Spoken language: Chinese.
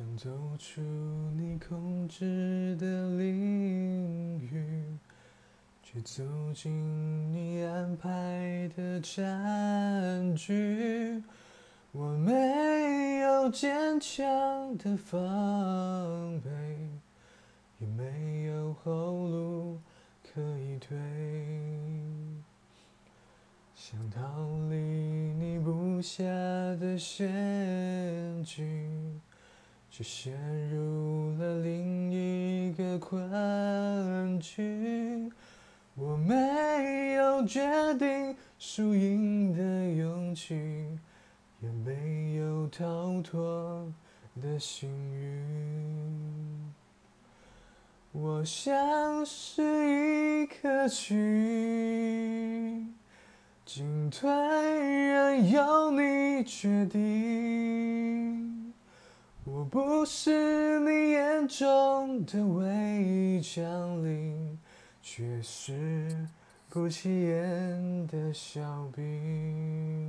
想走出你控制的领域，却走进你安排的战局。我没有坚强的防备，也没有后路可以退。想逃离你布下的陷阱，却陷入了另一个困局。我没有决定输赢的勇气，也没有逃脱的幸运。我像是一颗棋，进退任由你决定。不是你眼中的唯一降临，却是不起眼的小兵。